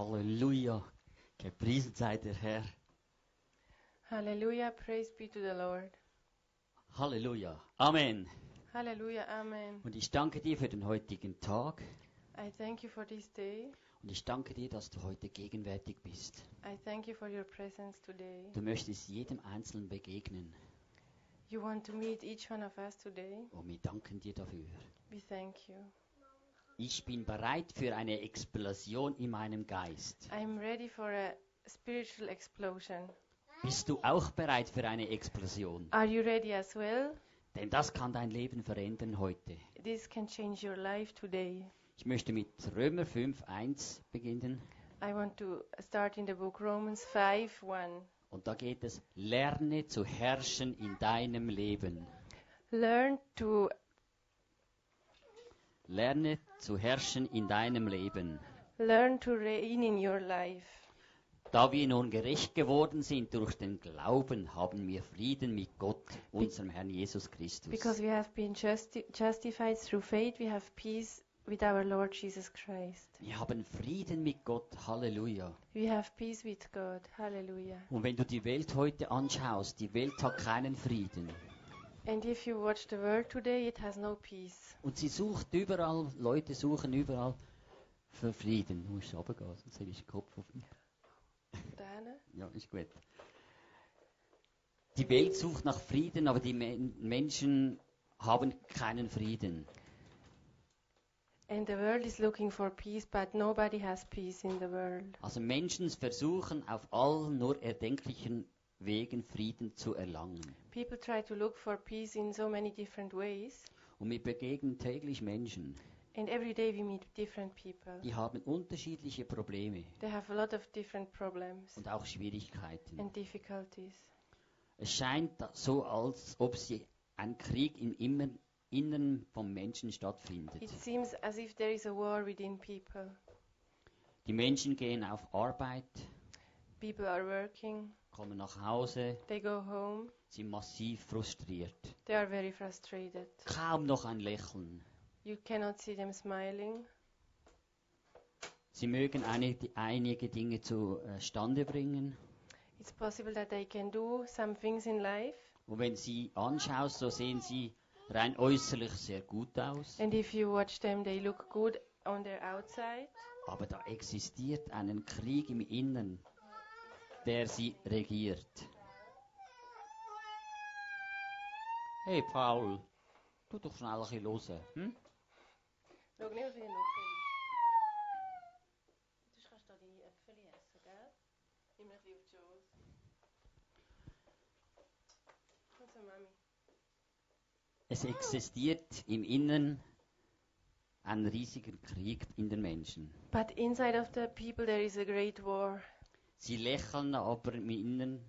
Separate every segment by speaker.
Speaker 1: Halleluja. Gepriesen sei der Herr.
Speaker 2: Hallelujah, praise be to the Lord.
Speaker 1: Halleluja. Amen.
Speaker 2: Hallelujah, Amen.
Speaker 1: Und ich danke dir für den heutigen Tag.
Speaker 2: I thank you for this day.
Speaker 1: Und ich danke dir, dass du heute gegenwärtig bist.
Speaker 2: I thank you for your presence today.
Speaker 1: Du möchtest jedem Einzelnen begegnen.
Speaker 2: You want to meet each one of us today.
Speaker 1: Und wir danken dir dafür.
Speaker 2: We thank you.
Speaker 1: Ich bin bereit für eine Explosion in meinem Geist.
Speaker 2: I'm ready for a spiritual explosion.
Speaker 1: Bist du auch bereit für eine Explosion?
Speaker 2: Are you ready as well?
Speaker 1: Denn das kann dein Leben verändern heute.
Speaker 2: This can change your life today.
Speaker 1: Ich möchte mit Römer 5, 1 beginnen.
Speaker 2: I want to start in the book Romans 5 1.
Speaker 1: Und da geht es, lerne zu herrschen in deinem Leben.
Speaker 2: Learn to
Speaker 1: Lerne zu herrschen in deinem Leben.
Speaker 2: learn to reign in your life.
Speaker 1: Da wir nun gerecht geworden sind durch den Glauben, haben wir Frieden mit Gott, unserem Herrn Jesus Christus.
Speaker 2: Because we have been justi- justified through faith, we have peace with our Lord Jesus Christ.
Speaker 1: Wir haben Frieden mit Gott, Halleluja.
Speaker 2: We have peace with God. Hallelujah.
Speaker 1: Und wenn du die Welt heute anschaust, die Welt hat keinen Frieden.
Speaker 2: And if you watch the world today, it has no peace.
Speaker 1: Und sie sucht überall, Leute suchen überall für Frieden. Du musst runtergehen, sonst hätte ich den Kopf auf mich. Ja, ist gut. Die Welt sucht nach Frieden, aber die Men Menschen haben keinen Frieden.
Speaker 2: And the world is looking for peace, but nobody has peace in the world.
Speaker 1: Also Menschen versuchen auf allen nur erdenklichen Wegen Frieden zu erlangen.
Speaker 2: People try to look for peace in so many different ways,
Speaker 1: Und wir begegnen täglich Menschen,
Speaker 2: and every day we meet different people.
Speaker 1: die haben unterschiedliche Probleme
Speaker 2: They have a lot of different problems
Speaker 1: und auch Schwierigkeiten.
Speaker 2: and difficulties.
Speaker 1: Es scheint so, als ob sie ein Krieg im Inneren vom Menschen stattfindet.
Speaker 2: It seems as if there is a war within people.
Speaker 1: Die Menschen gehen auf Arbeit,
Speaker 2: People are working,
Speaker 1: kommen nach Hause,
Speaker 2: they go home,
Speaker 1: sind massiv frustriert.
Speaker 2: they are very frustrated.
Speaker 1: Kaum noch ein Lächeln.
Speaker 2: You cannot see them smiling.
Speaker 1: Sie mögen einige, einige Dinge zustande bringen.
Speaker 2: It's possible that they can do some things in life,
Speaker 1: Und wenn sie anschaust, so sehen sie rein äußerlich sehr gut aus.
Speaker 2: and if you watch them, they look good on their outside.
Speaker 1: Aber da existiert einen Krieg im Innern, der sie regiert. Hey Paul, tu doch schnell ein bisschen hören. Hm?
Speaker 2: Schau nicht auf ihn Du kannst da deine Äpfel essen, gell? Nimm ein bisschen auf die Schoß. Und so, Mami.
Speaker 1: Es existiert im Innern ein riesiger Krieg in den Menschen.
Speaker 2: But inside of the people there is a great war.
Speaker 1: Sie lächeln, aber im Innern,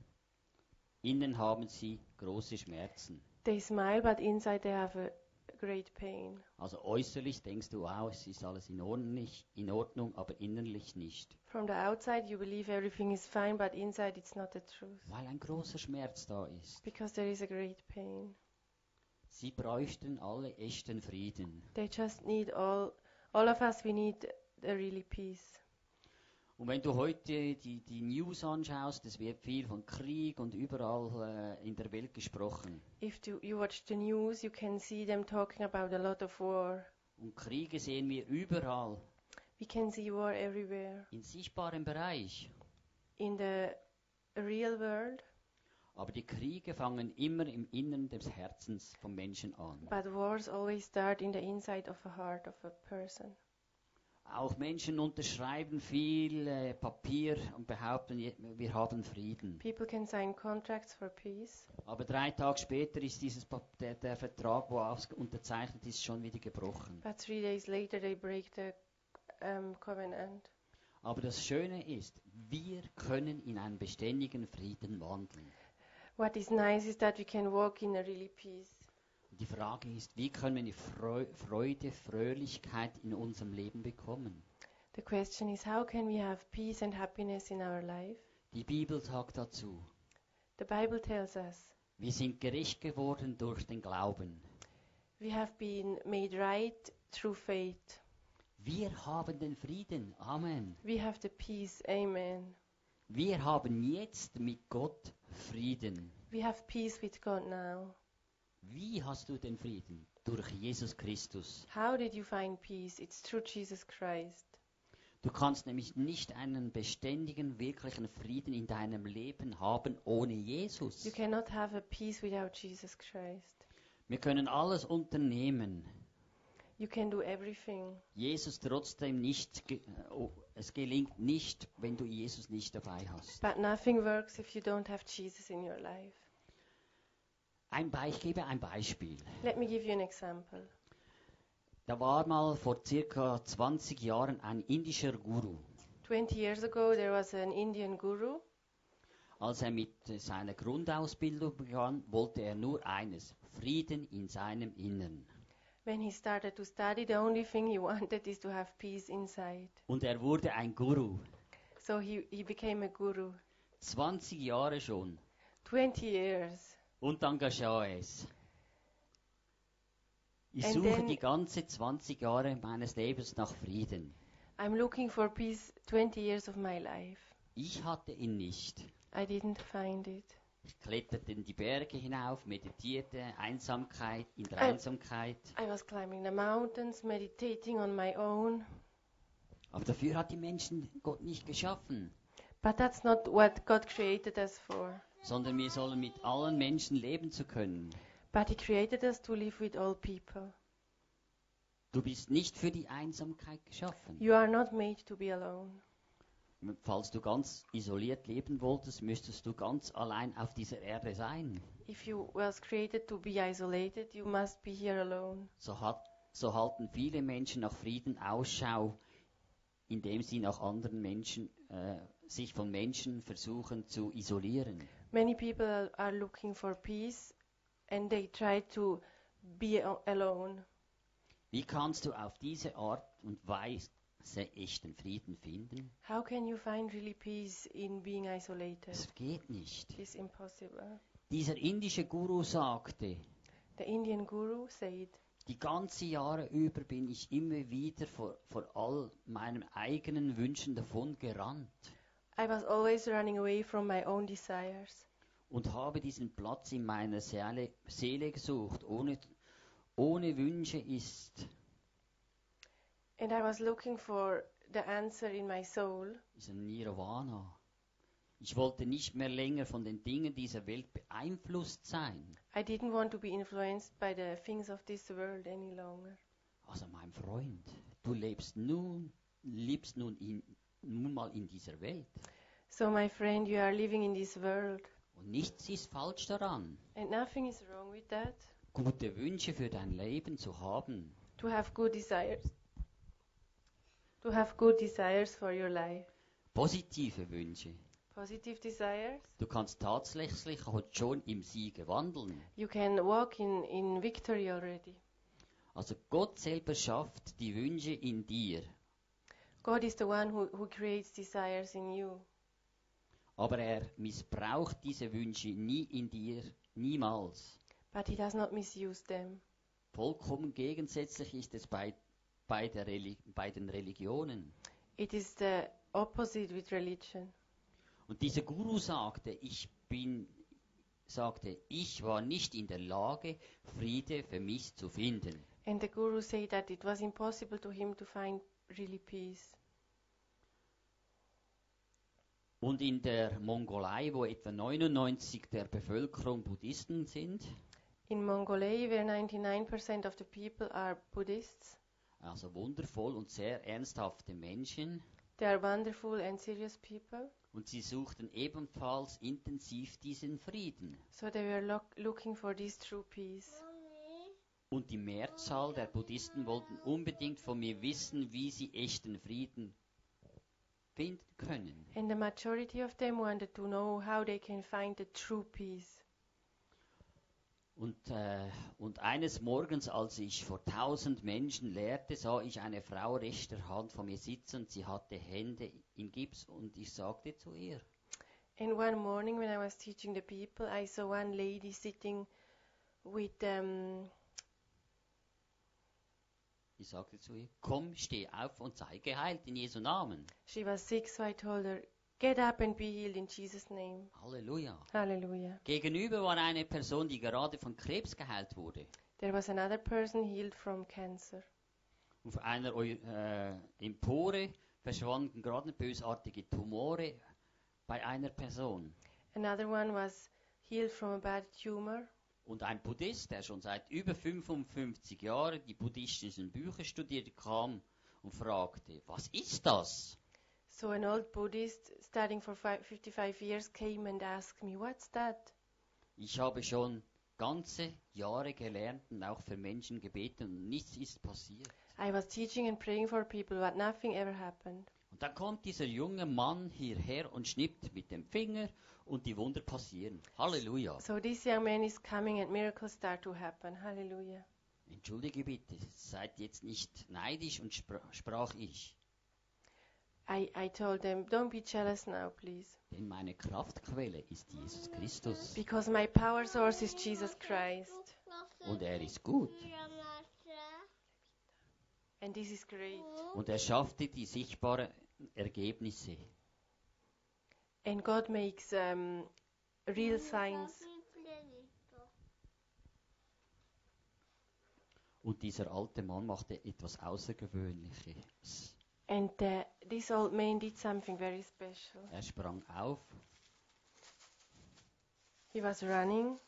Speaker 1: innen haben sie große Schmerzen.
Speaker 2: They smile, but inside they have a great pain.
Speaker 1: Also äußerlich denkst du, wow, es ist alles in Ordnung, in Ordnung, aber innerlich nicht.
Speaker 2: From the outside you believe everything is fine, but inside it's not the truth.
Speaker 1: Weil ein großer Schmerz da ist.
Speaker 2: Because there is a great pain.
Speaker 1: Sie bräuchten alle echten Frieden.
Speaker 2: They just need all, all of us, we need a really peace.
Speaker 1: Und wenn du heute die, die News anschaust, es wird viel von Krieg und überall äh, in der Welt gesprochen.
Speaker 2: If you, you watch the news, you can see them talking about a lot of war.
Speaker 1: Und Kriege sehen wir überall,
Speaker 2: We can see war everywhere.
Speaker 1: in sichtbarem Bereich.
Speaker 2: In the real world,
Speaker 1: Aber die Kriege fangen immer im Innern des Herzens vom Menschen an.
Speaker 2: but wars always start in the inside of a heart of a person.
Speaker 1: Auch Menschen unterschreiben viel äh, Papier und behaupten, wir haben Frieden.
Speaker 2: People can sign contracts for peace,
Speaker 1: Aber drei Tage später ist dieses der, der Vertrag, wo unterzeichnet ist, schon wieder gebrochen.
Speaker 2: but three days later they break the um, covenant.
Speaker 1: Aber das Schöne ist, wir können in einen beständigen Frieden wandeln.
Speaker 2: What is nice is that we can walk in a really peace.
Speaker 1: Die Frage ist, wie können wir Freude, Fröhlichkeit in unserem Leben bekommen?
Speaker 2: The question is how can we have peace and happiness in our life?
Speaker 1: Die Bibel sagt dazu,
Speaker 2: The Bible tells us
Speaker 1: wir sind gerecht geworden durch den Glauben.
Speaker 2: we have been made right through faith.
Speaker 1: Wir haben den Frieden. Amen.
Speaker 2: We have the peace. Amen.
Speaker 1: Wir haben jetzt mit Gott Frieden.
Speaker 2: We have peace with God now.
Speaker 1: Wie hast du den Frieden? Durch Jesus Christus.
Speaker 2: How did you find peace? It's through Jesus Christ.
Speaker 1: Du kannst nämlich nicht einen beständigen, wirklichen Frieden in deinem Leben haben ohne Jesus.
Speaker 2: You cannot have a peace without Jesus Christ.
Speaker 1: Wir können alles unternehmen.
Speaker 2: You can do everything.
Speaker 1: Jesus trotzdem nicht, oh, es gelingt nicht, wenn du Jesus nicht dabei hast.
Speaker 2: But nothing works if you don't have Jesus in your life.
Speaker 1: Ein Be ich gebe ein Beispiel.
Speaker 2: Let me give you an example.
Speaker 1: Da war mal vor circa 20 Jahren ein indischer Guru.
Speaker 2: 20 years ago, there was an Indian guru.
Speaker 1: Als er mit seiner Grundausbildung begann, wollte er nur eines, Frieden in seinem Innern.
Speaker 2: When he started to study, the only thing he wanted is to have peace inside.
Speaker 1: Und er wurde ein Guru.
Speaker 2: So he, he became a guru.
Speaker 1: 20 Jahre schon.
Speaker 2: 20 years.
Speaker 1: Und dann geschah es. Ich
Speaker 2: And
Speaker 1: suche die ganze 20 Jahre meines Lebens nach Frieden.
Speaker 2: I'm looking for peace 20 years of my life.
Speaker 1: Ich hatte ihn nicht.
Speaker 2: I didn't find it.
Speaker 1: Ich kletterte in die Berge hinauf, meditierte, Einsamkeit, in der
Speaker 2: Äh.
Speaker 1: Einsamkeit.
Speaker 2: I was climbing the mountains, meditating on my own.
Speaker 1: Aber dafür hat die Menschen Gott nicht geschaffen,
Speaker 2: But that's not what God created us for.
Speaker 1: Sondern wir sollen mit allen Menschen leben zu können.
Speaker 2: But He created us to live with all people.
Speaker 1: Du bist nicht für die Einsamkeit geschaffen.
Speaker 2: You are not made to be alone.
Speaker 1: Falls du ganz isoliert leben wolltest, müsstest du ganz allein auf dieser Erde sein.
Speaker 2: If you was created to be isolated, you must be here alone.
Speaker 1: So, hat, so halten viele Menschen nach Frieden Ausschau, indem sie nach anderen Menschen, äh, sich von Menschen versuchen zu isolieren.
Speaker 2: Many people are- looking for peace and they try to be alone.
Speaker 1: Wie kannst du auf diese Art und Weise echten Frieden finden?
Speaker 2: How can you find really peace in being isolated?
Speaker 1: Es geht nicht.
Speaker 2: It's impossible.
Speaker 1: Dieser indische Guru sagte,
Speaker 2: The Indian guru said,
Speaker 1: die ganze Jahre über bin ich immer wieder vor, vor all meinen eigenen Wünschen davon gerannt
Speaker 2: I was always running away from my own desires.
Speaker 1: und habe diesen Platz in meiner Seele, Seele gesucht. Ohne, ohne Wünsche ist,
Speaker 2: And I was looking for the answer in my soul.
Speaker 1: ist ein Nirvana. Ich wollte nicht mehr länger von den Dingen dieser Welt beeinflusst sein.
Speaker 2: I didn't want to be influenced by the things of this world any longer.
Speaker 1: Also mein Freund, du lebst nun, lebst nun, in, nun mal in dieser Welt.
Speaker 2: So, my friend, you are living in this world,
Speaker 1: Und nichts ist falsch daran,
Speaker 2: and nothing is wrong with that.
Speaker 1: gute Wünsche für dein Leben zu haben.
Speaker 2: To have good desires. To have good desires for your life.
Speaker 1: Positive Wünsche.
Speaker 2: Positive desires.
Speaker 1: Du kannst tatsächlich schon im Siege wandeln.
Speaker 2: You can walk in, in victory already.
Speaker 1: Also Gott selber schafft die Wünsche in dir.
Speaker 2: God is the one who, who creates desires in you.
Speaker 1: Aber er missbraucht diese Wünsche nie in dir, niemals.
Speaker 2: But he does not misuse them.
Speaker 1: Vollkommen gegensätzlich ist es bei, bei, der Reli bei den Religionen.
Speaker 2: It is the opposite with religion.
Speaker 1: Und dieser Guru sagte, ich bin, sagte, ich war nicht in der Lage, Friede für mich zu finden.
Speaker 2: And the Guru said that it was impossible to him to find really peace.
Speaker 1: Und in der Mongolei, wo etwa 99 der Bevölkerung Buddhisten sind,
Speaker 2: In Mongolia, where 99% of the people are Buddhists,
Speaker 1: also wundervoll und sehr ernsthafte Menschen,
Speaker 2: they are wonderful and serious people.
Speaker 1: und sie suchten ebenfalls intensiv diesen Frieden.
Speaker 2: So they were lo- looking for this true peace.
Speaker 1: Und die Mehrzahl der Buddhisten wollten unbedingt von mir wissen, wie sie echten Frieden finden können.
Speaker 2: And the majority of them wanted to know how they can find the true peace.
Speaker 1: Und, äh, und eines Morgens, als ich vor tausend Menschen lehrte, sah ich eine Frau rechter Hand vor mir sitzen. Sie hatte Hände in Gips und ich sagte zu ihr,
Speaker 2: And one morning, when I was teaching the people, I saw one lady sitting with um,
Speaker 1: Ich sagte zu ihr, komm, steh auf und sei geheilt in Jesu Namen.
Speaker 2: She was sick, so I told her, Get up and be healed in Jesus' name.
Speaker 1: Halleluja.
Speaker 2: Hallelujah.
Speaker 1: Gegenüber war eine Person, die gerade von Krebs geheilt wurde.
Speaker 2: There was another person healed from cancer.
Speaker 1: Auf einer äh, Empore verschwanden gerade bösartige Tumore bei einer Person.
Speaker 2: Another one was healed from a bad tumor.
Speaker 1: Und ein Buddhist, der schon seit über 55 Jahren die buddhistischen Bücher studiert, kam und fragte, was ist das?
Speaker 2: So an old Buddhist studying for fi- 55 years came and asked me, What's that?
Speaker 1: Ich habe schon ganze Jahre gelernt und auch für Menschen gebeten und nichts ist passiert.
Speaker 2: I was teaching and praying for people, but nothing ever happened.
Speaker 1: Und dann kommt dieser junge Mann hierher und schnippt mit dem Finger und die Wunder passieren. Halleluja.
Speaker 2: So this young man is coming and miracles start to happen. Hallelujah.
Speaker 1: Entschuldige bitte, seid jetzt nicht neidisch und spr sprach ich,
Speaker 2: I, I told them, Don't be jealous now, please.
Speaker 1: denn meine Kraftquelle ist Jesus Christus
Speaker 2: Because my power source is Jesus Christ.
Speaker 1: und er ist gut
Speaker 2: And this is great.
Speaker 1: und er schaffte die sichtbaren Ergebnisse.
Speaker 2: And God makes um, real signs.
Speaker 1: Und dieser alte Mann machte etwas Außergewöhnliches.
Speaker 2: And uh, this old man did something very special.
Speaker 1: Er sprang auf,
Speaker 2: He was running,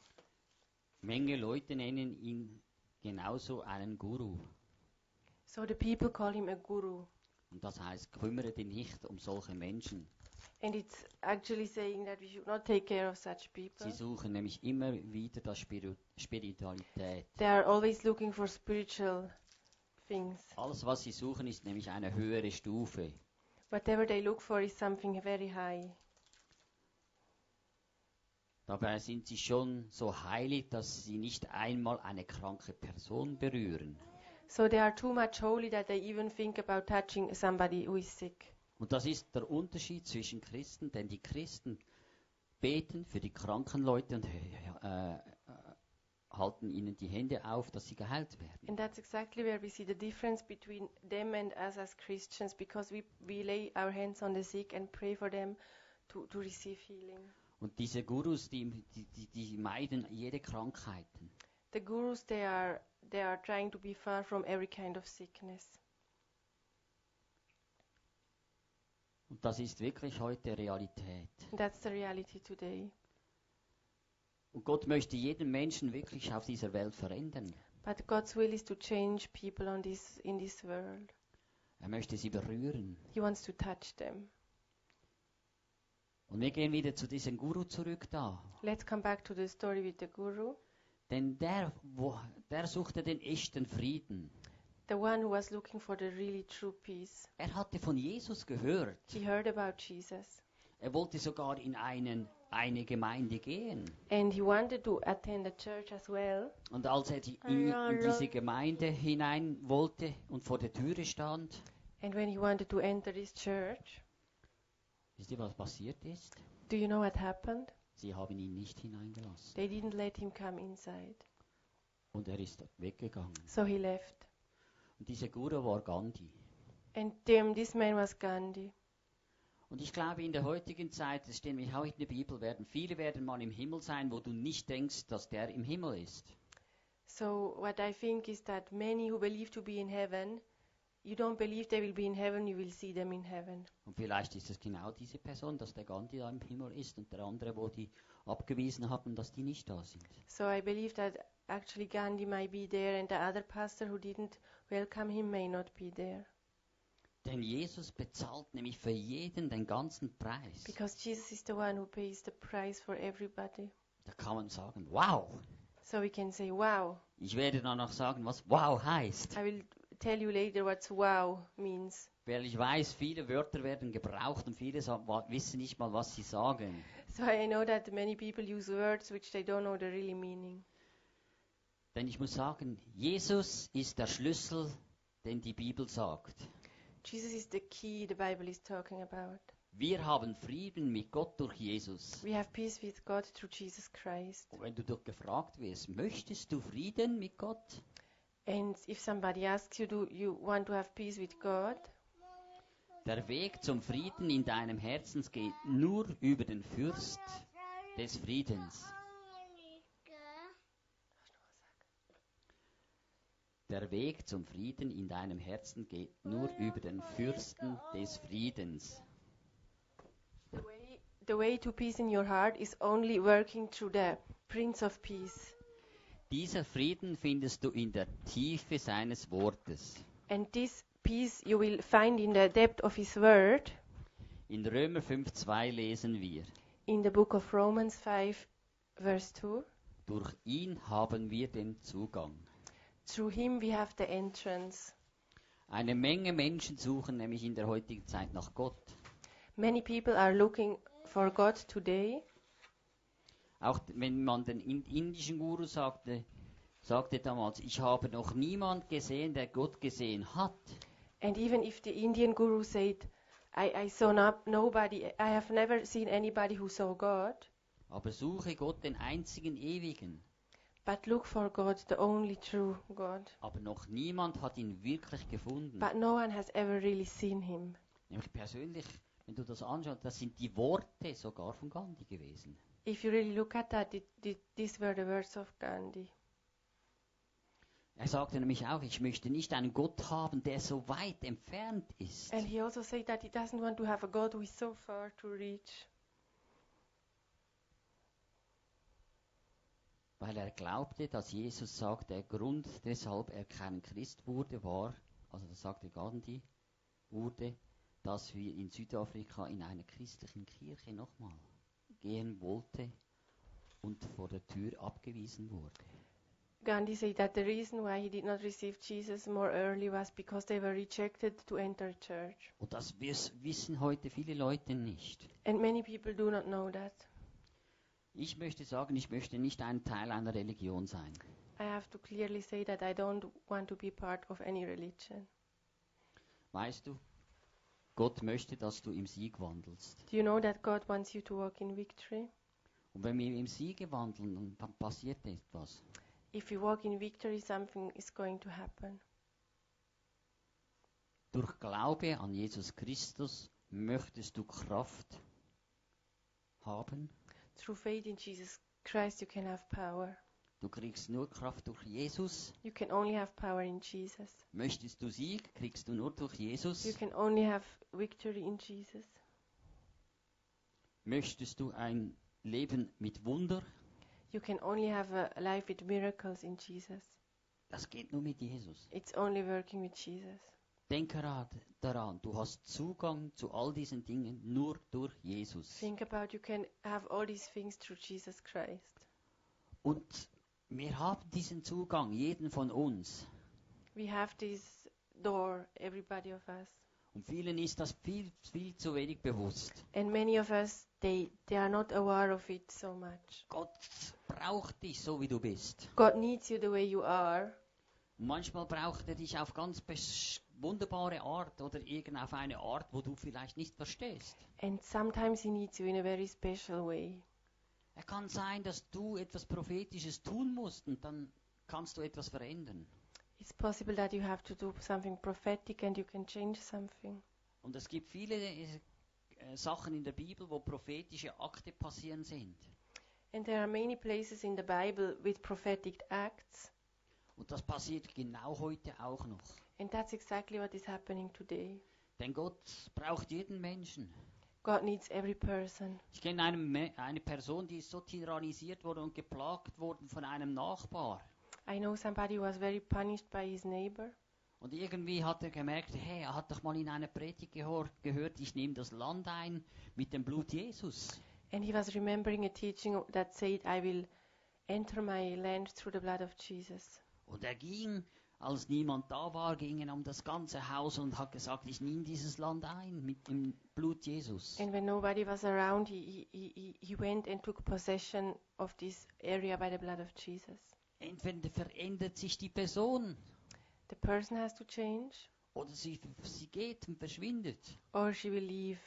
Speaker 1: Menge Leute nennen ihn genauso einen Guru.
Speaker 2: so the people call him a guru.
Speaker 1: Und das heißt, kümmere dich nicht um solche Menschen.
Speaker 2: And it's actually saying that we should not take care of such people.
Speaker 1: Sie suchen nämlich immer wieder das Spiru Spiritualität.
Speaker 2: They are always looking for spiritual things.
Speaker 1: Alles, was sie suchen, ist nämlich eine höhere Stufe.
Speaker 2: Whatever they look for is something very high.
Speaker 1: Dabei sind sie schon so heilig, dass sie nicht einmal eine kranke Person berühren.
Speaker 2: So they are too much holy that they even think about touching somebody who is sick.
Speaker 1: Und das ist der Unterschied zwischen Christen, denn die Christen beten für die kranken Leute und äh, äh, halten ihnen die Hände auf, dass sie geheilt werden.
Speaker 2: And that's exactly where we see the difference between them and us as Christians because we, we lay our hands on the sick and pray for them to, to receive healing.
Speaker 1: Und diese Gurus, die, die, die, die meiden jede Krankheiten.
Speaker 2: The gurus, they are, they are trying to be far from every kind of sickness.
Speaker 1: Und das ist wirklich heute Realität.
Speaker 2: That's the reality today.
Speaker 1: Und Gott möchte jeden Menschen wirklich auf dieser Welt verändern.
Speaker 2: But God's will is to change people on this, in this world.
Speaker 1: Er möchte sie berühren.
Speaker 2: He wants to touch them.
Speaker 1: Und wir gehen wieder zu diesem Guru zurück da.
Speaker 2: Let's come back to the story with the guru.
Speaker 1: Denn der, wo, der suchte den echten Frieden.
Speaker 2: The one who was looking for the really true peace.
Speaker 1: Er hatte von Jesus gehört.
Speaker 2: He heard about Jesus.
Speaker 1: Er wollte sogar in einen, eine Gemeinde gehen.
Speaker 2: And he wanted to attend a church as well.
Speaker 1: Und als er die, in, in diese Gemeinde hinein wollte und vor der Türe stand,
Speaker 2: And when he wanted to enter this church,
Speaker 1: wisst ihr, was passiert ist?
Speaker 2: do you know what happened?
Speaker 1: Sie haben ihn nicht hineingelassen.
Speaker 2: They didn't let him come inside.
Speaker 1: Und er ist weggegangen.
Speaker 2: So he left.
Speaker 1: Und dieser Guru war Gandhi.
Speaker 2: And um, this man was Gandhi.
Speaker 1: Und ich glaube, in der heutigen Zeit, das steht nämlich auch in der Bibel, werden viele werden mal im Himmel sein, wo du nicht denkst, dass der im Himmel ist.
Speaker 2: So what I think is that many who believe to be in heaven, you don't believe they will be in heaven, you will see them in heaven.
Speaker 1: Und vielleicht ist es genau diese Person, dass der Gandhi da im Himmel ist und der andere, wo die abgewiesen haben, dass die nicht da sind.
Speaker 2: So I believe that actually Gandhi might be there and the other pastor who didn't welcome him may not be there.
Speaker 1: Denn Jesus bezahlt nämlich für jeden den ganzen Preis.
Speaker 2: Because Jesus is the one who pays the price for everybody.
Speaker 1: Da kann man sagen, wow.
Speaker 2: So we can say, wow.
Speaker 1: Ich werde dann noch sagen, was wow heißt.
Speaker 2: I will tell you later what wow means.
Speaker 1: Weil ich weiß, viele Wörter werden gebraucht und viele wissen nicht mal, was sie sagen.
Speaker 2: So I know that many people use words which they don't know the really meaning.
Speaker 1: Denn ich muss sagen, Jesus ist der Schlüssel, den die Bibel sagt.
Speaker 2: Jesus is the key the Bible is talking about.
Speaker 1: Wir haben Frieden mit Gott durch Jesus.
Speaker 2: We have peace with God through Jesus Christ.
Speaker 1: Und wenn du doch gefragt wirst, möchtest du Frieden mit Gott?
Speaker 2: And if somebody asks you, do you want to have peace with God?
Speaker 1: Der Weg zum Frieden in deinem Herzen geht nur über den Fürst des Friedens. Der Weg zum Frieden in deinem Herzen geht nur über den Fürsten des Friedens.
Speaker 2: The way, the way to peace in your heart is only working through the Prince of Peace.
Speaker 1: Dieser Frieden findest du in der Tiefe seines Wortes.
Speaker 2: And this peace you will find in the depth of His Word.
Speaker 1: In Römer 5,2 lesen wir:
Speaker 2: In the book of Romans 5, verse 2.
Speaker 1: Durch ihn haben wir den Zugang.
Speaker 2: Through Him we have the entrance.
Speaker 1: Eine Menge Menschen suchen nämlich in der heutigen Zeit nach Gott.
Speaker 2: Many people are looking for God today.
Speaker 1: Auch wenn man den in- indischen Guru sagte, sagte damals, ich habe noch niemand gesehen, der Gott gesehen hat.
Speaker 2: And even if the Indian guru said, I, I saw no, nobody, I have never seen anybody who saw God,
Speaker 1: Aber suche Gott, den einzigen Ewigen.
Speaker 2: but look for God, the only true God.
Speaker 1: Aber noch niemand hat ihn wirklich gefunden.
Speaker 2: But no one has ever really seen Him.
Speaker 1: Nämlich persönlich, wenn du das anschaust, das sind die Worte sogar von Gandhi gewesen.
Speaker 2: If you really look at that, it, it, these were the words of Gandhi.
Speaker 1: Er sagte nämlich auch, ich möchte nicht einen Gott haben, der so weit entfernt ist.
Speaker 2: And he also said that he doesn't want to have a God who is so far to reach.
Speaker 1: Weil er glaubte, dass Jesus sagt, der Grund, weshalb er kein Christ wurde, war, also das sagte Gandhi, wurde, dass wir in Südafrika in einer christlichen Kirche nochmal gehen wollte und vor der Tür abgewiesen wurde.
Speaker 2: Gandhi said that the reason why he did not receive Jesus more early was because they were rejected to enter church.
Speaker 1: Und das wiss- wissen heute viele Leute nicht.
Speaker 2: And many people do not know that.
Speaker 1: Ich möchte sagen, ich möchte nicht ein Teil einer Religion sein.
Speaker 2: I have to clearly say that I don't want to be part of any religion.
Speaker 1: Weißt du, Gott möchte, dass du im Sieg wandelst.
Speaker 2: Do you know that God wants you to walk in victory?
Speaker 1: Und wenn wir im Siege wandeln, dann passiert etwas.
Speaker 2: If you walk in victory, something is going to happen.
Speaker 1: Durch Glaube an Jesus Christus möchtest du Kraft haben.
Speaker 2: Through faith in Jesus Christ, you can have power.
Speaker 1: Du kriegst nur Kraft durch Jesus.
Speaker 2: You can only have power in Jesus.
Speaker 1: Möchtest du Sieg, kriegst du nur durch
Speaker 2: You
Speaker 1: Jesus.
Speaker 2: can only have victory in Jesus.
Speaker 1: Möchtest du ein Leben mit Wunder,
Speaker 2: You can only have a life with miracles in Jesus.
Speaker 1: das geht nur mit Jesus.
Speaker 2: It's only working with Jesus.
Speaker 1: Denk daran, du hast Zugang zu all diesen Dingen nur durch Jesus.
Speaker 2: Think about you can have all these things through Jesus Christ.
Speaker 1: Und wir haben diesen Zugang, jeden von uns.
Speaker 2: We have this door, everybody of us.
Speaker 1: Und vielen ist das viel, viel zu wenig bewusst.
Speaker 2: And many of us, they, they are not aware of it so much.
Speaker 1: Gott braucht dich so, wie du bist.
Speaker 2: God needs you the way you are.
Speaker 1: Und manchmal braucht er dich auf ganz wunderbare Art oder irgend auf eine Art, wo du vielleicht nicht verstehst.
Speaker 2: And sometimes He needs you in a very special way.
Speaker 1: Er kann sein, dass du etwas Prophetisches tun musst und dann kannst du etwas verändern.
Speaker 2: It's possible that you have to do something prophetic and you can change something.
Speaker 1: Und es gibt viele äh, Sachen in der Bibel, wo prophetische Akte passieren sind.
Speaker 2: And there are many places in the Bible with prophetic acts.
Speaker 1: Und das passiert genau heute auch noch.
Speaker 2: And that's exactly what is happening today.
Speaker 1: Denn Gott braucht jeden Menschen.
Speaker 2: God needs every person.
Speaker 1: Ich kenne eine, eine Person, die so tyrannisiert worden und geplagt worden von einem Nachbar.
Speaker 2: I know somebody who was very punished by his neighbor.
Speaker 1: Und irgendwie hat er gemerkt, hey, er hat doch mal in einer Predigt gehört, ich nehme das Land ein mit dem Blut Jesus.
Speaker 2: And he was remembering a teaching that said, I will enter my land through the blood of Jesus.
Speaker 1: Und er ging, als niemand da war, ging er um das ganze Haus und hat gesagt, ich nehme dieses Land ein mit dem Blut Jesus.
Speaker 2: And when nobody was around, he, he, he, went and took possession of this area by the blood of Jesus.
Speaker 1: Entweder verändert sich die Person
Speaker 2: The person has to change,
Speaker 1: oder sie, sie geht und verschwindet.
Speaker 2: or she will leave.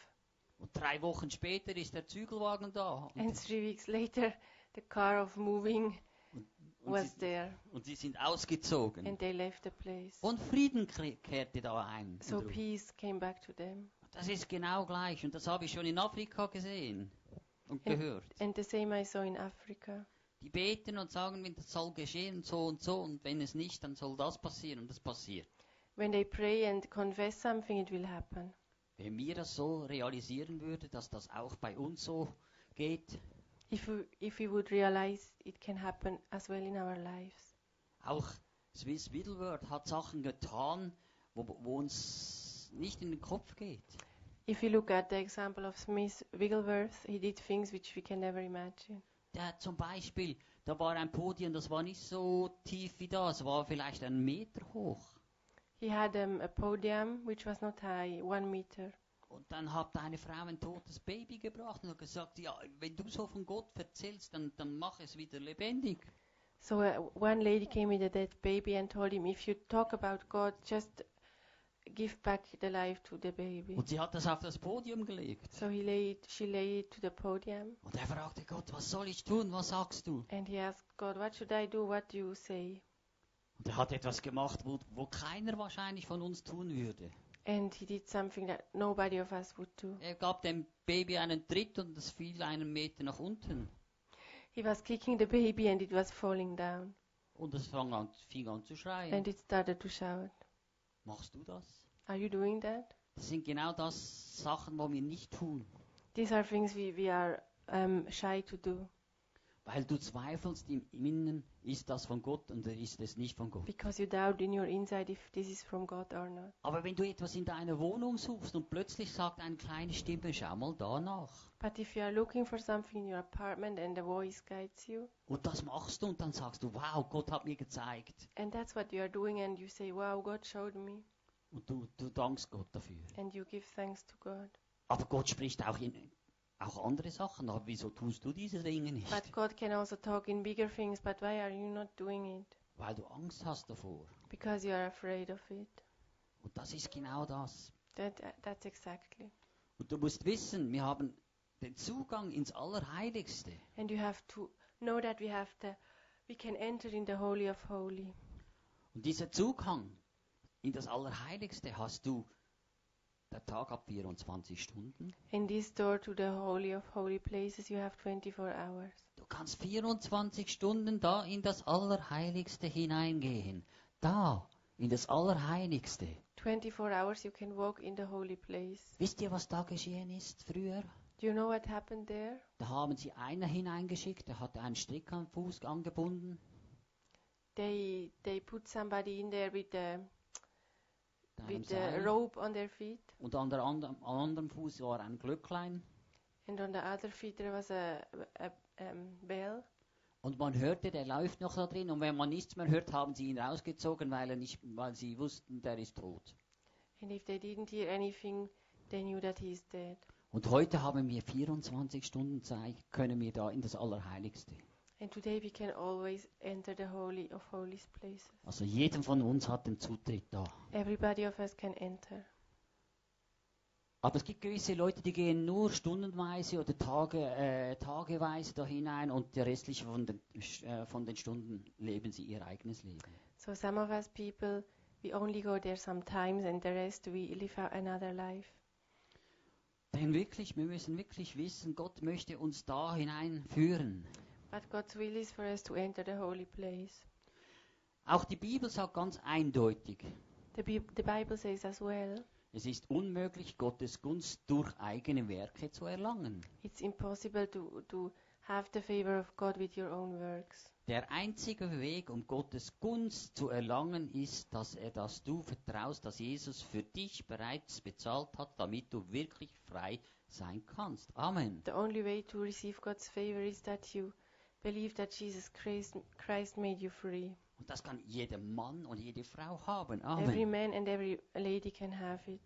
Speaker 1: Und drei Wochen später ist der Zügelwagen da.
Speaker 2: And three weeks later, the car of moving
Speaker 1: Und
Speaker 2: was
Speaker 1: sie,
Speaker 2: there,
Speaker 1: und sie sind ausgezogen.
Speaker 2: and they left the place.
Speaker 1: Und Frieden kehrte da ein.
Speaker 2: So
Speaker 1: in Rom.
Speaker 2: peace came back to them.
Speaker 1: Das ist genau gleich. Und das habe ich schon in Afrika gesehen und
Speaker 2: And-
Speaker 1: gehört.
Speaker 2: And the same I saw in Africa.
Speaker 1: Die beten und sagen, wenn das soll geschehen, so und so. Und wenn es nicht, dann soll das passieren. Und das passiert.
Speaker 2: When they pray and confess something, it will happen.
Speaker 1: Wenn wir das so realisieren würden, dass das auch bei uns so geht,
Speaker 2: If we, if we would realize it can happen as well in our lives.
Speaker 1: auch Swiss Middleword hat Sachen getan, wo, wo uns nicht in den Kopf geht.
Speaker 2: If you look at the example of Smith Wigglesworth, he did things which we can never imagine.
Speaker 1: Hat zum Beispiel, da war ein Podium, das war nicht so tief wie das, war vielleicht einen Meter hoch.
Speaker 2: He had um, a podium which was not high, one meter.
Speaker 1: Und dann hat eine Frau ein totes Baby gebracht und hat gesagt, ja, wenn du so von Gott erzählst, dann, dann mach es wieder lebendig.
Speaker 2: So uh, one lady came with a dead baby and told him, if you talk about God, just give back the life to the baby.
Speaker 1: Und sie hat das auf das Podium gelegt.
Speaker 2: So he laid, she laid it to the podium,
Speaker 1: Und er fragte Gott, was soll ich tun, was sagst du?
Speaker 2: and he asked God, "What should I do? What do you say?"
Speaker 1: Und er hat etwas gemacht, wo, wo keiner wahrscheinlich von uns tun würde.
Speaker 2: And he did something that nobody of us would do.
Speaker 1: Er gab dem Baby einen Tritt und es fiel einen Meter nach unten.
Speaker 2: He was kicking the baby, and it was falling down,
Speaker 1: Und es fang an, fing an zu schreien.
Speaker 2: and it started to shout.
Speaker 1: Machst du das?
Speaker 2: Are you doing that?
Speaker 1: Das sind genau das Sachen, wo wir nicht tun.
Speaker 2: These are things we, we are um, shy to do
Speaker 1: Weil du zweifelst im Innen, ist das von Gott und ist es nicht von Gott.
Speaker 2: because you doubt in your inside if this is from God or not.
Speaker 1: Aber wenn du etwas in deiner Wohnung suchst und plötzlich sagt eine kleine Stimme, schau mal da nach.
Speaker 2: But if you are looking for something in your apartment and the voice guides you,
Speaker 1: Und das machst du und dann sagst du, wow, Gott hat mir gezeigt.
Speaker 2: and that's what you are doing, and you say, Wow, God showed me,
Speaker 1: Und du, du dankst Gott dafür.
Speaker 2: and you give thanks to God.
Speaker 1: Aber Gott spricht auch in auch andere Sachen. Aber wieso tust du diese Dinge nicht?
Speaker 2: But God can also talk in bigger things, but why are you not doing it?
Speaker 1: Weil du Angst hast davor.
Speaker 2: Because you are afraid of it.
Speaker 1: Und das ist genau das.
Speaker 2: That, that's exactly.
Speaker 1: Und du musst wissen, wir haben den Zugang ins Allerheiligste.
Speaker 2: And you have to know that we have the, we can enter in the Holy of Holy.
Speaker 1: Und dieser Zugang in das Allerheiligste hast du, der Tag ab 24 Stunden.
Speaker 2: In this door to the Holy of Holy places, you have 24 hours.
Speaker 1: Du kannst 24 Stunden da in das Allerheiligste hineingehen. Da, in das Allerheiligste.
Speaker 2: 24 hours you can walk in the holy place.
Speaker 1: Wisst ihr, was da geschehen ist früher?
Speaker 2: Do you know what happened there?
Speaker 1: Da haben sie einer hineingeschickt, der hatte einen Strick am Fuß angebunden.
Speaker 2: They they put somebody in there with the
Speaker 1: einem
Speaker 2: with the rope on their feet,
Speaker 1: Und an der anderen, Fuß war ein Glöcklein.
Speaker 2: and on the other feet there was a, a um, bell.
Speaker 1: Und man hörte, der läuft noch da drin. Und wenn man nichts mehr hört, haben sie ihn rausgezogen, weil, er nicht, weil sie wussten, der ist tot.
Speaker 2: And if they didn't hear anything, they knew that he's dead.
Speaker 1: Und heute haben wir 24 Stunden Zeit, können wir da in das Allerheiligste.
Speaker 2: And today we can always enter the holy of holies places.
Speaker 1: Also jedem von uns hat den Zutritt da.
Speaker 2: Everybody of us can enter.
Speaker 1: Aber es gibt gewisse Leute, die gehen nur stundenweise oder Tage, äh, tageweise da hinein und die restliche von den, äh, von den Stunden leben sie ihr eigenes Leben.
Speaker 2: So some of us people, we only go there sometimes, and the rest we live another life.
Speaker 1: Denn wirklich, wir müssen wirklich wissen, Gott möchte uns da hineinführen.
Speaker 2: But God's will is for us to enter the holy place.
Speaker 1: Auch die Bibel sagt ganz eindeutig,
Speaker 2: The, the Bible says as well,
Speaker 1: es ist unmöglich, Gottes Gunst durch eigene Werke zu erlangen.
Speaker 2: it's impossible to, to have the favor of God with your own works.
Speaker 1: Der einzige Weg, um Gottes Gunst zu erlangen, ist, dass er, dass du vertraust, dass Jesus für dich bereits bezahlt hat, damit du wirklich frei sein kannst. Amen.
Speaker 2: The only way to receive God's favor is that you believe that Jesus Christ, Christ made you free.
Speaker 1: Und das kann jeder Mann und jede Frau haben.
Speaker 2: Every
Speaker 1: Amen.
Speaker 2: man and every lady can have it.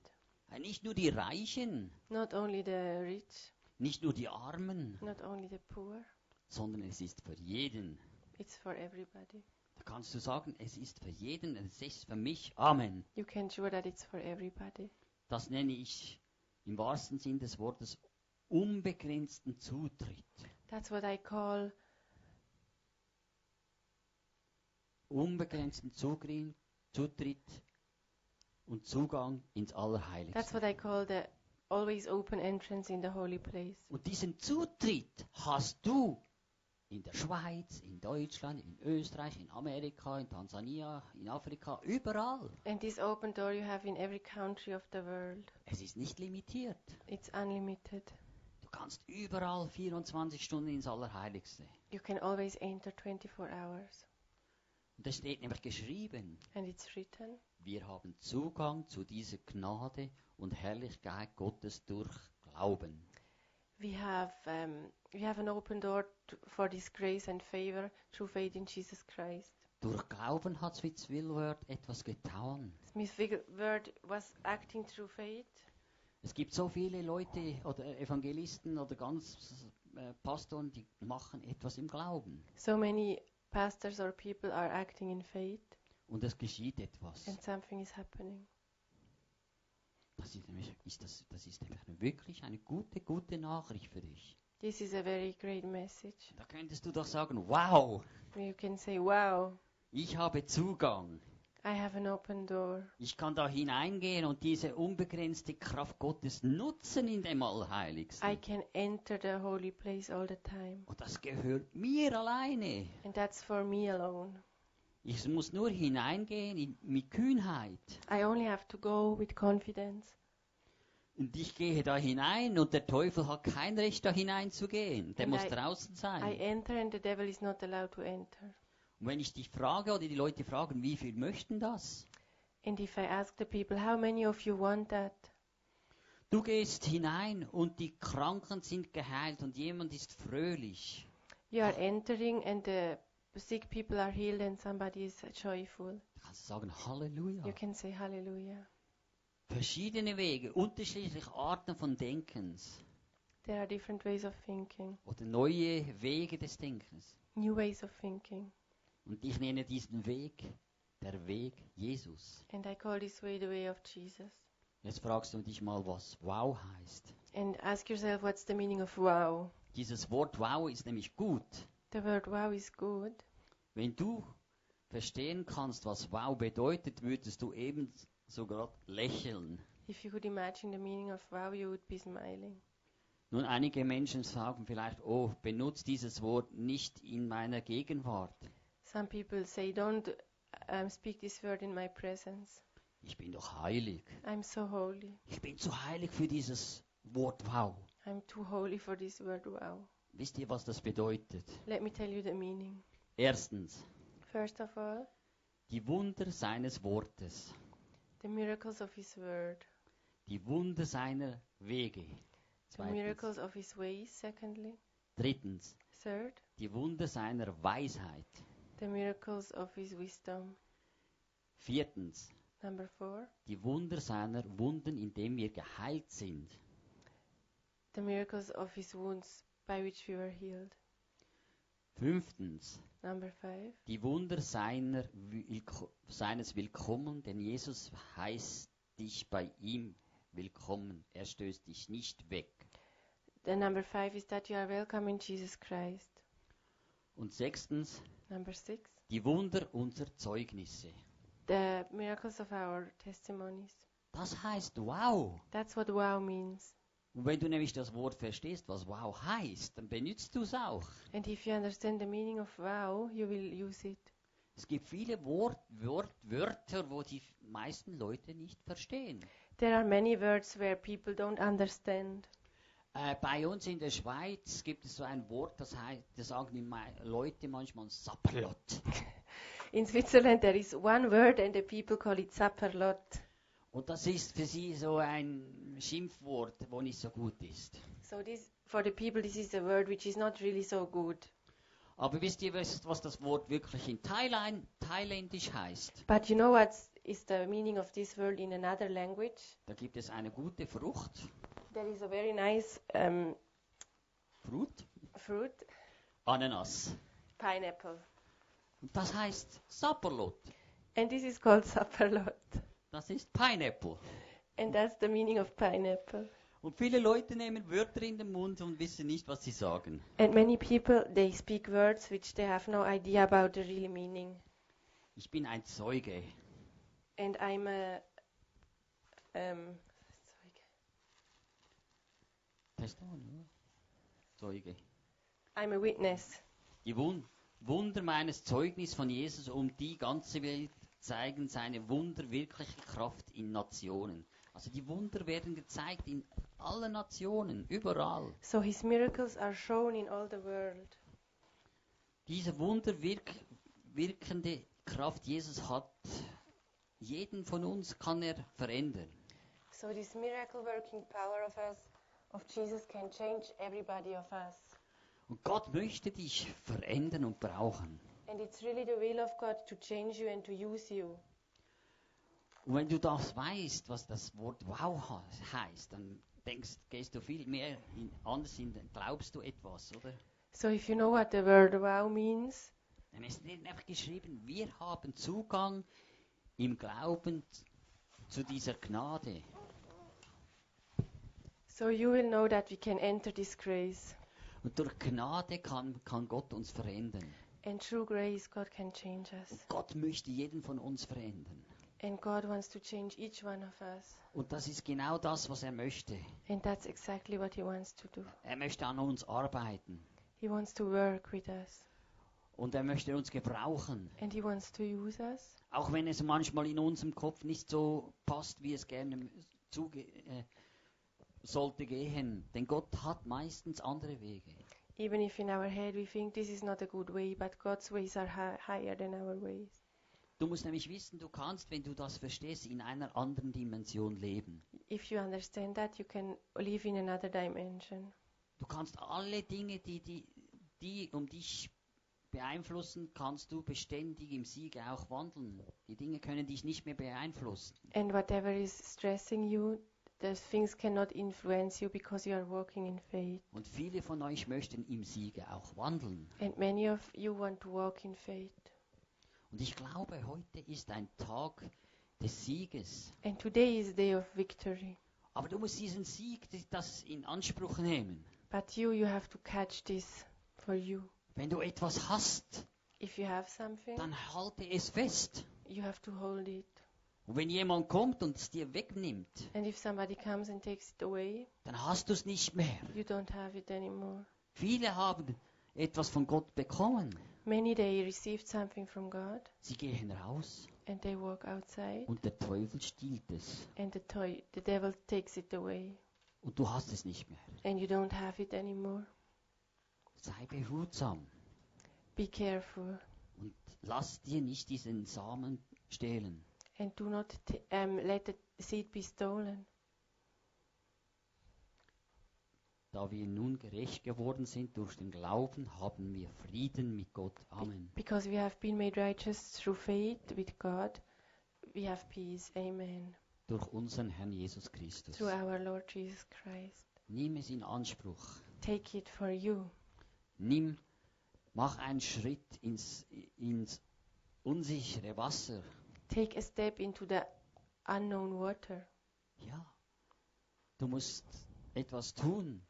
Speaker 1: Nicht nur die Reichen,
Speaker 2: Not only the rich,
Speaker 1: nicht nur die Armen,
Speaker 2: not only the poor,
Speaker 1: sondern es ist für jeden.
Speaker 2: it's for everybody.
Speaker 1: Da kannst du sagen, es ist für jeden, es ist für mich. Amen.
Speaker 2: You can sure that it's for everybody.
Speaker 1: Das nenne ich im wahrsten Sinn des Wortes unbegrenzten Zutritt.
Speaker 2: That's what I call
Speaker 1: unbegrenzten Zugri- Zutritt und Zugang ins
Speaker 2: That's
Speaker 1: Allerheiligste.
Speaker 2: what I call the always open entrance in the holy place.
Speaker 1: Und diesen Zutritt hast du in der Schweiz, in Deutschland, in Österreich, in Amerika, in Tansania, in Afrika, überall.
Speaker 2: And this open door you have in every country of the world.
Speaker 1: Es ist nicht limitiert.
Speaker 2: It's unlimited.
Speaker 1: Du kannst überall 24 Stunden ins Allerheiligste.
Speaker 2: You can always enter 24 hours.
Speaker 1: Und es steht nämlich geschrieben,
Speaker 2: And it's written,
Speaker 1: wir haben Zugang zu dieser Gnade und Herrlichkeit Gottes durch Glauben.
Speaker 2: we have um, we have an open door to, for this grace and favor through faith in Jesus Christ.
Speaker 1: Durch Glauben hat Smith Willward etwas getan.
Speaker 2: Smith Wigglesworth was acting through faith.
Speaker 1: Es gibt so viele Leute oder Evangelisten oder ganz äh, Pastoren, die machen etwas im Glauben.
Speaker 2: So many pastors or people are acting in faith,
Speaker 1: Und es geschieht etwas.
Speaker 2: and something is happening.
Speaker 1: Das ist, nämlich, ist, das, das ist nämlich wirklich eine gute, gute Nachricht für dich.
Speaker 2: This is a very great message.
Speaker 1: Da könntest du doch sagen, wow,
Speaker 2: You can say, "Wow,
Speaker 1: ich habe Zugang.
Speaker 2: I have an open door.
Speaker 1: Ich kann da hineingehen und diese unbegrenzte Kraft Gottes nutzen in dem
Speaker 2: I
Speaker 1: Allerheiligsten.
Speaker 2: can enter the holy place all the time."
Speaker 1: Und das gehört mir alleine.
Speaker 2: And that's for me alone.
Speaker 1: Ich muss nur hineingehen in, mit Kühnheit.
Speaker 2: I only have to go with confidence.
Speaker 1: Und ich gehe da hinein und der Teufel hat kein Recht, da hineinzugehen. Der
Speaker 2: And
Speaker 1: muss
Speaker 2: I-
Speaker 1: draußen
Speaker 2: I
Speaker 1: sein.
Speaker 2: enter and the devil is not allowed to enter.
Speaker 1: Und wenn ich dich frage oder die Leute fragen, wie viel möchten das?
Speaker 2: And if I ask the people, how many of you want that?
Speaker 1: Du gehst hinein und die Kranken sind geheilt und jemand ist fröhlich.
Speaker 2: You are entering and the sick people are healed and somebody is joyful.
Speaker 1: Da kannst du sagen, Halleluja.
Speaker 2: You can say hallelujah.
Speaker 1: Verschiedene Wege, unterschiedliche Arten von Denkens
Speaker 2: There are different ways of thinking,
Speaker 1: oder neue Wege des Denkens.
Speaker 2: new ways of thinking.
Speaker 1: Und ich nenne diesen Weg der Weg Jesus.
Speaker 2: And I call this way the way of Jesus.
Speaker 1: Jetzt fragst du dich mal, was wow heißt.
Speaker 2: And ask yourself, what's the meaning of wow?
Speaker 1: Dieses Wort wow ist nämlich gut.
Speaker 2: The word wow is good.
Speaker 1: Wenn du verstehen kannst, was wow bedeutet, würdest du eben sogar lächeln.
Speaker 2: If you could imagine the meaning of wow, you would be smiling.
Speaker 1: Nun, einige Menschen sagen vielleicht, oh, benutzt dieses Wort nicht in meiner Gegenwart.
Speaker 2: Some people say, don't um, speak this word in my presence.
Speaker 1: Ich bin doch heilig.
Speaker 2: I'm so holy.
Speaker 1: Ich bin zu heilig für dieses Wort wow.
Speaker 2: I'm too holy for this word wow.
Speaker 1: Wisst ihr, was das bedeutet?
Speaker 2: Let me tell you the meaning.
Speaker 1: Erstens,
Speaker 2: First of all,
Speaker 1: die Wunder seines Wortes,
Speaker 2: the miracles of his word.
Speaker 1: die Wunder seiner Wege.
Speaker 2: The
Speaker 1: Zweitens.
Speaker 2: miracles of his ways, secondly.
Speaker 1: Drittens,
Speaker 2: Third,
Speaker 1: die Wunder seiner Weisheit.
Speaker 2: The miracles of his wisdom.
Speaker 1: Viertens,
Speaker 2: Number four,
Speaker 1: die Wunder seiner Wunden, indem wir geheilt sind.
Speaker 2: the miracles of his wounds by which we were healed.
Speaker 1: Fünftens,
Speaker 2: Number five,
Speaker 1: die Wunder seiner seines Willkommen, denn Jesus heißt dich bei ihm willkommen. Er stößt dich nicht weg.
Speaker 2: the number five is that you are welcome in Jesus Christ.
Speaker 1: Und sechstens,
Speaker 2: Number six,
Speaker 1: die Wunder unserer Zeugnisse.
Speaker 2: the miracles of our testimonies.
Speaker 1: Das heißt wow.
Speaker 2: That's what wow means.
Speaker 1: Und wenn du nämlich das Wort verstehst, was wow heißt, dann benutzt du es auch.
Speaker 2: And if you understand the meaning of wow, you will use it.
Speaker 1: Es gibt viele Wort, Wort, Wörter, wo die meisten Leute nicht verstehen.
Speaker 2: There are many words where people don't understand.
Speaker 1: Äh, bei uns in der Schweiz gibt es so ein Wort, das heißt, das sagen die Leute manchmal Sapperlot.
Speaker 2: In Switzerland, there is one word and the people call it Sapperlot.
Speaker 1: Und das ist für sie so ein Schimpfwort, wo nicht so gut ist.
Speaker 2: So this, for the people, this is a word which is not really so good.
Speaker 1: Aber wisst ihr, was, was das Wort wirklich in Thailand, thailändisch heißt?
Speaker 2: But you know what is the meaning of this word in another language?
Speaker 1: Da gibt es eine gute Frucht,
Speaker 2: There is a very nice um,
Speaker 1: Fruit,
Speaker 2: fruit,
Speaker 1: Ananas.
Speaker 2: pineapple.
Speaker 1: Und das heißt Sapperlot.
Speaker 2: And this is called Sapperlot.
Speaker 1: Das ist Pineapple.
Speaker 2: And that's the meaning of pineapple.
Speaker 1: Und viele Leute nehmen Wörter in den Mund und wissen nicht, was sie sagen.
Speaker 2: And many people, they speak words which they have no idea about the real meaning.
Speaker 1: Ich bin ein Zeuge.
Speaker 2: and I'm a um,
Speaker 1: Testimony, oder? Zeuge.
Speaker 2: I'm a witness.
Speaker 1: Die Wun Wunder meines Zeugnisses von Jesus um die ganze Welt zeigen seine wunderwirkliche Kraft in Nationen. Also die Wunder werden gezeigt in allen Nationen, überall.
Speaker 2: So his miracles are shown in all the world.
Speaker 1: Diese wunderwirkende Kraft Jesus hat, jeden von uns kann er verändern.
Speaker 2: So this miracle working power of us of Jesus can change everybody of us.
Speaker 1: Und Gott möchte dich verändern und brauchen.
Speaker 2: And it's really the will of God to change you and to use you.
Speaker 1: Und wenn du das weißt, was das Wort wow heißt, dann denkst, gehst du viel mehr in, anders in, glaubst du etwas, oder?
Speaker 2: So if you know what the word wow means,
Speaker 1: Dann ist nicht einfach geschrieben, wir haben Zugang im Glauben zu dieser Gnade.
Speaker 2: So you will know that we can enter this grace.
Speaker 1: Und durch Gnade kann, kann Gott uns verändern.
Speaker 2: And through grace, God can change us.
Speaker 1: Und Gott möchte jeden von uns verändern.
Speaker 2: And God wants to change each one of us.
Speaker 1: Und das ist genau das, was er möchte.
Speaker 2: And that's exactly what He wants to do.
Speaker 1: Er möchte an uns arbeiten.
Speaker 2: He wants to work with us.
Speaker 1: Und er möchte uns gebrauchen.
Speaker 2: And He wants to use us.
Speaker 1: Auch wenn es manchmal in unserem Kopf nicht so passt, wie es gerne zuge äh, sollte gehen. Denn Gott hat meistens andere Wege.
Speaker 2: Even if in our head we think this is not a good way, but God's ways are hi- higher than our ways.
Speaker 1: Du musst nämlich wissen, du kannst, wenn du das verstehst, in einer anderen Dimension leben.
Speaker 2: If you understand that, you can live in another dimension.
Speaker 1: Du kannst alle Dinge, die, die, die um dich beeinflussen, kannst du beständig im Siege auch wandeln. Die Dinge können dich nicht mehr beeinflussen.
Speaker 2: And whatever is stressing you, those things cannot influence you because you are walking in faith.
Speaker 1: Und viele von euch möchten im Siege auch wandeln.
Speaker 2: And many of you want to walk in faith.
Speaker 1: Und ich glaube, heute ist ein Tag des Sieges.
Speaker 2: And today is day of victory.
Speaker 1: Aber du musst diesen Sieg, das in Anspruch nehmen.
Speaker 2: But you, you have to catch this for you.
Speaker 1: Wenn du etwas hast,
Speaker 2: If you have something,
Speaker 1: dann halte es fest.
Speaker 2: you have to hold it.
Speaker 1: Und wenn jemand kommt und es dir wegnimmt,
Speaker 2: And if somebody comes and takes it away,
Speaker 1: dann hast du es nicht mehr.
Speaker 2: you don't have it anymore.
Speaker 1: Viele haben etwas von Gott bekommen.
Speaker 2: Many they received something from God
Speaker 1: Sie gehen raus
Speaker 2: and they walk outside
Speaker 1: und der Teufel stiehlt es.
Speaker 2: and the toy the devil takes it away
Speaker 1: Und du hast es nicht mehr.
Speaker 2: and you don't have it anymore.
Speaker 1: Sei behutsam
Speaker 2: Be careful
Speaker 1: und lass dir nicht diesen Samen stehlen.
Speaker 2: And do not um, let the seed be stolen.
Speaker 1: Da wir nun gerecht geworden sind durch den Glauben, haben wir Frieden mit Gott. Amen.
Speaker 2: Because we have been made righteous through faith with God, we have peace. Amen.
Speaker 1: Durch unseren Herrn Jesus Christus.
Speaker 2: Through our Lord Jesus Christ.
Speaker 1: Nimm es in Anspruch.
Speaker 2: Take it for you.
Speaker 1: Nimm, mach einen Schritt ins, ins unsichere Wasser.
Speaker 2: Take a step into the unknown water.
Speaker 1: Ja. Du musst etwas tun.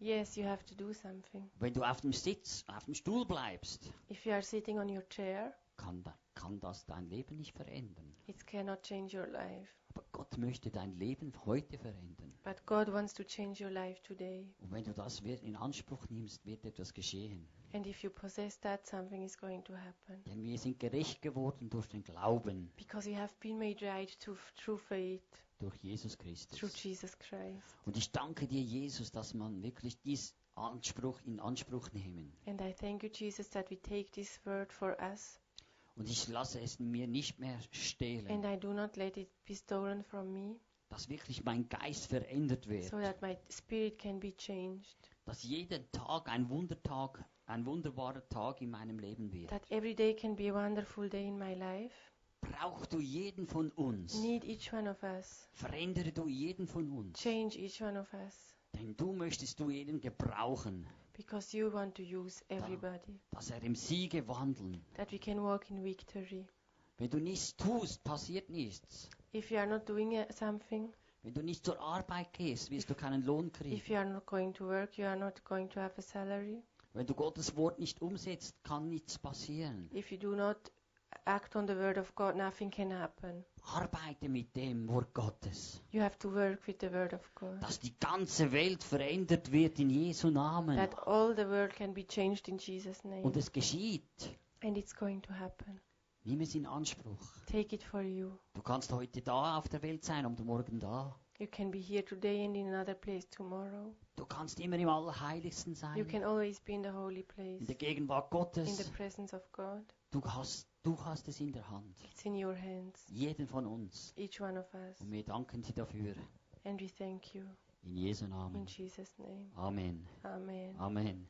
Speaker 2: Yes, you have to do something.
Speaker 1: Wenn du auf dem Sitz, auf dem Stuhl bleibst,
Speaker 2: If you are sitting on your chair,
Speaker 1: kann, da, kann das dein Leben nicht verändern.
Speaker 2: it cannot change your life.
Speaker 1: Aber Gott möchte dein Leben heute verändern.
Speaker 2: But God wants to change your life today.
Speaker 1: Und wenn du das in Anspruch nimmst, wird etwas geschehen.
Speaker 2: And if you possess that, something is going to happen.
Speaker 1: Denn wir sind gerecht geworden durch den Glauben,
Speaker 2: Because you have been made right to, through faith,
Speaker 1: durch Jesus
Speaker 2: through
Speaker 1: Christus.
Speaker 2: Jesus Christ.
Speaker 1: Und ich danke dir, Jesus, dass man wirklich dies Anspruch in Anspruch nehmen.
Speaker 2: And I thank you, Jesus, that we take this word for us.
Speaker 1: Und ich lasse es mir nicht mehr
Speaker 2: And
Speaker 1: stehlen,
Speaker 2: I do not let it be stolen from me,
Speaker 1: dass wirklich mein Geist verändert wird.
Speaker 2: so that my spirit can be changed.
Speaker 1: Dass jeden Tag ein Wundertag, ein wunderbarer Tag in meinem Leben wird.
Speaker 2: That every day can be a wonderful day in my life.
Speaker 1: Brauchst du jeden von uns.
Speaker 2: Need each one of us.
Speaker 1: Verändere du jeden von uns.
Speaker 2: Change each one of us.
Speaker 1: Denn du möchtest du jeden gebrauchen,
Speaker 2: Because you want to use everybody.
Speaker 1: dass er im Siege wandeln.
Speaker 2: That we can walk in victory.
Speaker 1: Wenn du nichts tust, passiert nichts.
Speaker 2: If you are not doing uh, something,
Speaker 1: Wenn du nicht zur Arbeit gehst, wirst du keinen Lohn kriegen.
Speaker 2: if you are not going to work, you are not going to have a salary.
Speaker 1: Wenn du Gottes Wort nicht umsetzt, kann nichts passieren.
Speaker 2: If you do not act on the word of God, nothing can happen.
Speaker 1: Arbeite mit dem Wort Gottes,
Speaker 2: You have to work with the word of God.
Speaker 1: dass die ganze Welt verändert wird in Jesu Namen.
Speaker 2: That all the world can be changed in Jesus' name.
Speaker 1: Und es geschieht.
Speaker 2: And it's going to happen.
Speaker 1: Nimm es in Anspruch.
Speaker 2: Take it for you.
Speaker 1: Du kannst heute da auf der Welt sein und morgen da.
Speaker 2: You can be here today and in another place tomorrow.
Speaker 1: Du kannst immer im Allerheiligsten
Speaker 2: You
Speaker 1: sein,
Speaker 2: can always be in the holy place,
Speaker 1: in der Gegenwart
Speaker 2: in
Speaker 1: Gottes.
Speaker 2: the presence of God.
Speaker 1: Du hast, du hast es in der Hand.
Speaker 2: It's in your hands,
Speaker 1: Jeden von uns.
Speaker 2: each one of us.
Speaker 1: Und wir danken dir dafür.
Speaker 2: And we thank you
Speaker 1: In Jesu
Speaker 2: in
Speaker 1: Namen.
Speaker 2: Jesus' name.
Speaker 1: Amen.
Speaker 2: Amen.
Speaker 1: Amen.